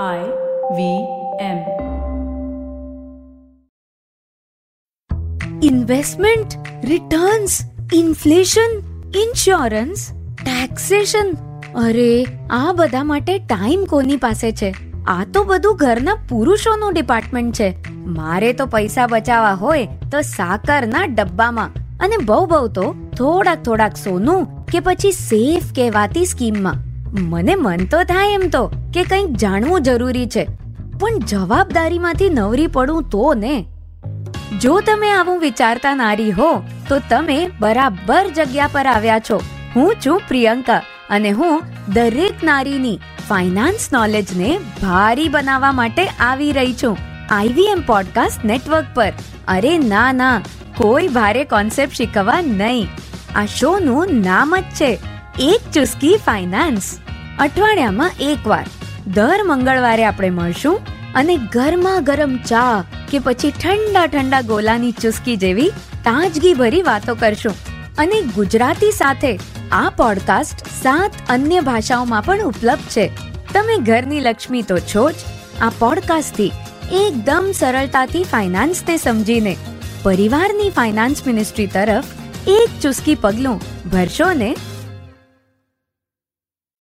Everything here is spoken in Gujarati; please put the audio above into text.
I V M. Investment returns inflation insurance taxation અરે, આ બધા માટે ટાઈમ કોની પાસે છે? આ તો બધું ઘરના પુરુષોનું ડિપાર્ટમેન્ટ છે. મારે તો પૈસા બચાવવા હોય તો સાકરના ડબ્બામાં. અને બહુ બહુ તો થોડાક થોડાક સોનું કે પછી સેફ કહેવાતી સ્કીમમાં મને મન તો થાય એમ તો કે કંઈક જાણવું જરૂરી છે. પણ જવાબદારીમાંથી નવરી પડું તો ને? જો તમે આવું વિચારતા નારી હો, તો તમે બરાબર જગ્યા પર આવ્યા છો. હું છું પ્રિયંકા અને હું દરેક નારીની ફાઇનાન્સ નોલેજને ભારી બનાવવા માટે આવી રહી છું. આઈવીએમ પોડકાસ્ટ નેટવર્ક પર. અરે ના ના, કોઈ ભારે કોન્સેપ્ટ શીખવવા નહીં. આ શોનું નામ જ છે, એક ચુસ્કી ફાઇનાન્સ અઠવાડિયામાં એકવાર. દર મંગળવારે આપણે મળશું અને ગરમા ગરમ ચા કે પછી ઠંડા ઠંડા ગોલાની ચુસ્કી જેવી તાજગી ભરી વાતો કરશું. અને ગુજરાતી સાથે આ પોડકાસ્ટ સાત અન્ય ભાષાઓમાં પણ ઉપલબ્ધ છે. તમે ઘરની લક્ષ્મી તો છો જ. આ પોડકાસ્ટથી એકદમ સરળતાથી ફાઇનાન્સને સમજીને પરિવારની ફાઇનાન્સ મિનિસ્ટ્રી તરફ એક ચુસ્કી પગલું ભરશો ને